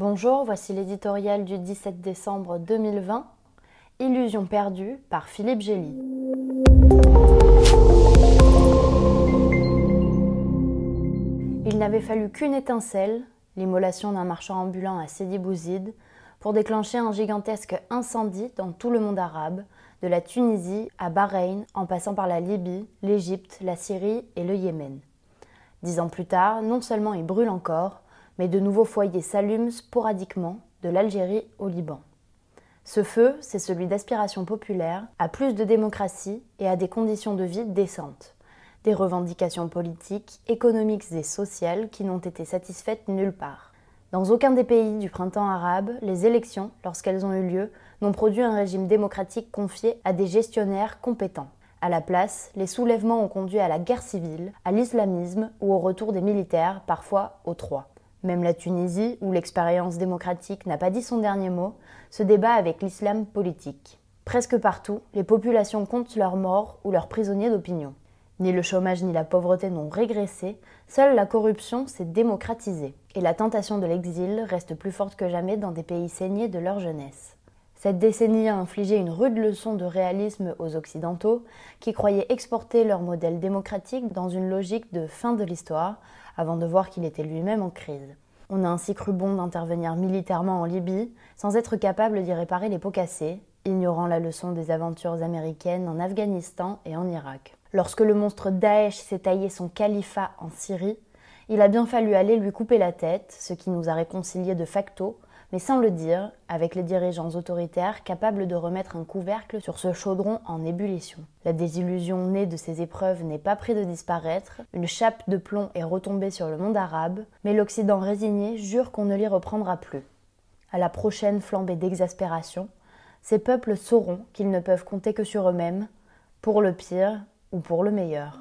Bonjour, voici l'éditorial du 17 décembre 2020, Illusion perdue par Philippe Gély. Il n'avait fallu qu'une étincelle, l'immolation d'un marchand ambulant à Sidi Bouzid, pour déclencher un gigantesque incendie dans tout le monde arabe, de la Tunisie à Bahreïn, en passant par la Libye, l'Égypte, la Syrie et le Yémen. Dix ans plus tard, non seulement il brûle encore, mais de nouveaux foyers s'allument sporadiquement de l'Algérie au Liban. Ce feu, c'est celui d'aspiration populaire à plus de démocratie et à des conditions de vie décentes. Des revendications politiques, économiques et sociales qui n'ont été satisfaites nulle part. Dans aucun des pays du printemps arabe, les élections, lorsqu'elles ont eu lieu, n'ont produit un régime démocratique confié à des gestionnaires compétents. À la place, les soulèvements ont conduit à la guerre civile, à l'islamisme ou au retour des militaires, parfois aux trois. Même la Tunisie, où l'expérience démocratique n'a pas dit son dernier mot, se débat avec l'islam politique. Presque partout, les populations comptent leurs morts ou leurs prisonniers d'opinion. Ni le chômage ni la pauvreté n'ont régressé, seule la corruption s'est démocratisée, et la tentation de l'exil reste plus forte que jamais dans des pays saignés de leur jeunesse. Cette décennie a infligé une rude leçon de réalisme aux Occidentaux, qui croyaient exporter leur modèle démocratique dans une logique de fin de l'histoire, avant de voir qu'il était lui-même en crise. On a ainsi cru bon d'intervenir militairement en Libye, sans être capable d'y réparer les pots cassés, ignorant la leçon des aventures américaines en Afghanistan et en Irak. Lorsque le monstre Daesh s'est taillé son califat en Syrie, il a bien fallu aller lui couper la tête, ce qui nous a réconciliés de facto, mais sans le dire, avec les dirigeants autoritaires capables de remettre un couvercle sur ce chaudron en ébullition. La désillusion née de ces épreuves n'est pas près de disparaître, une chape de plomb est retombée sur le monde arabe, mais l'Occident résigné jure qu'on ne l'y reprendra plus. À la prochaine flambée d'exaspération, ces peuples sauront qu'ils ne peuvent compter que sur eux-mêmes, pour le pire ou pour le meilleur.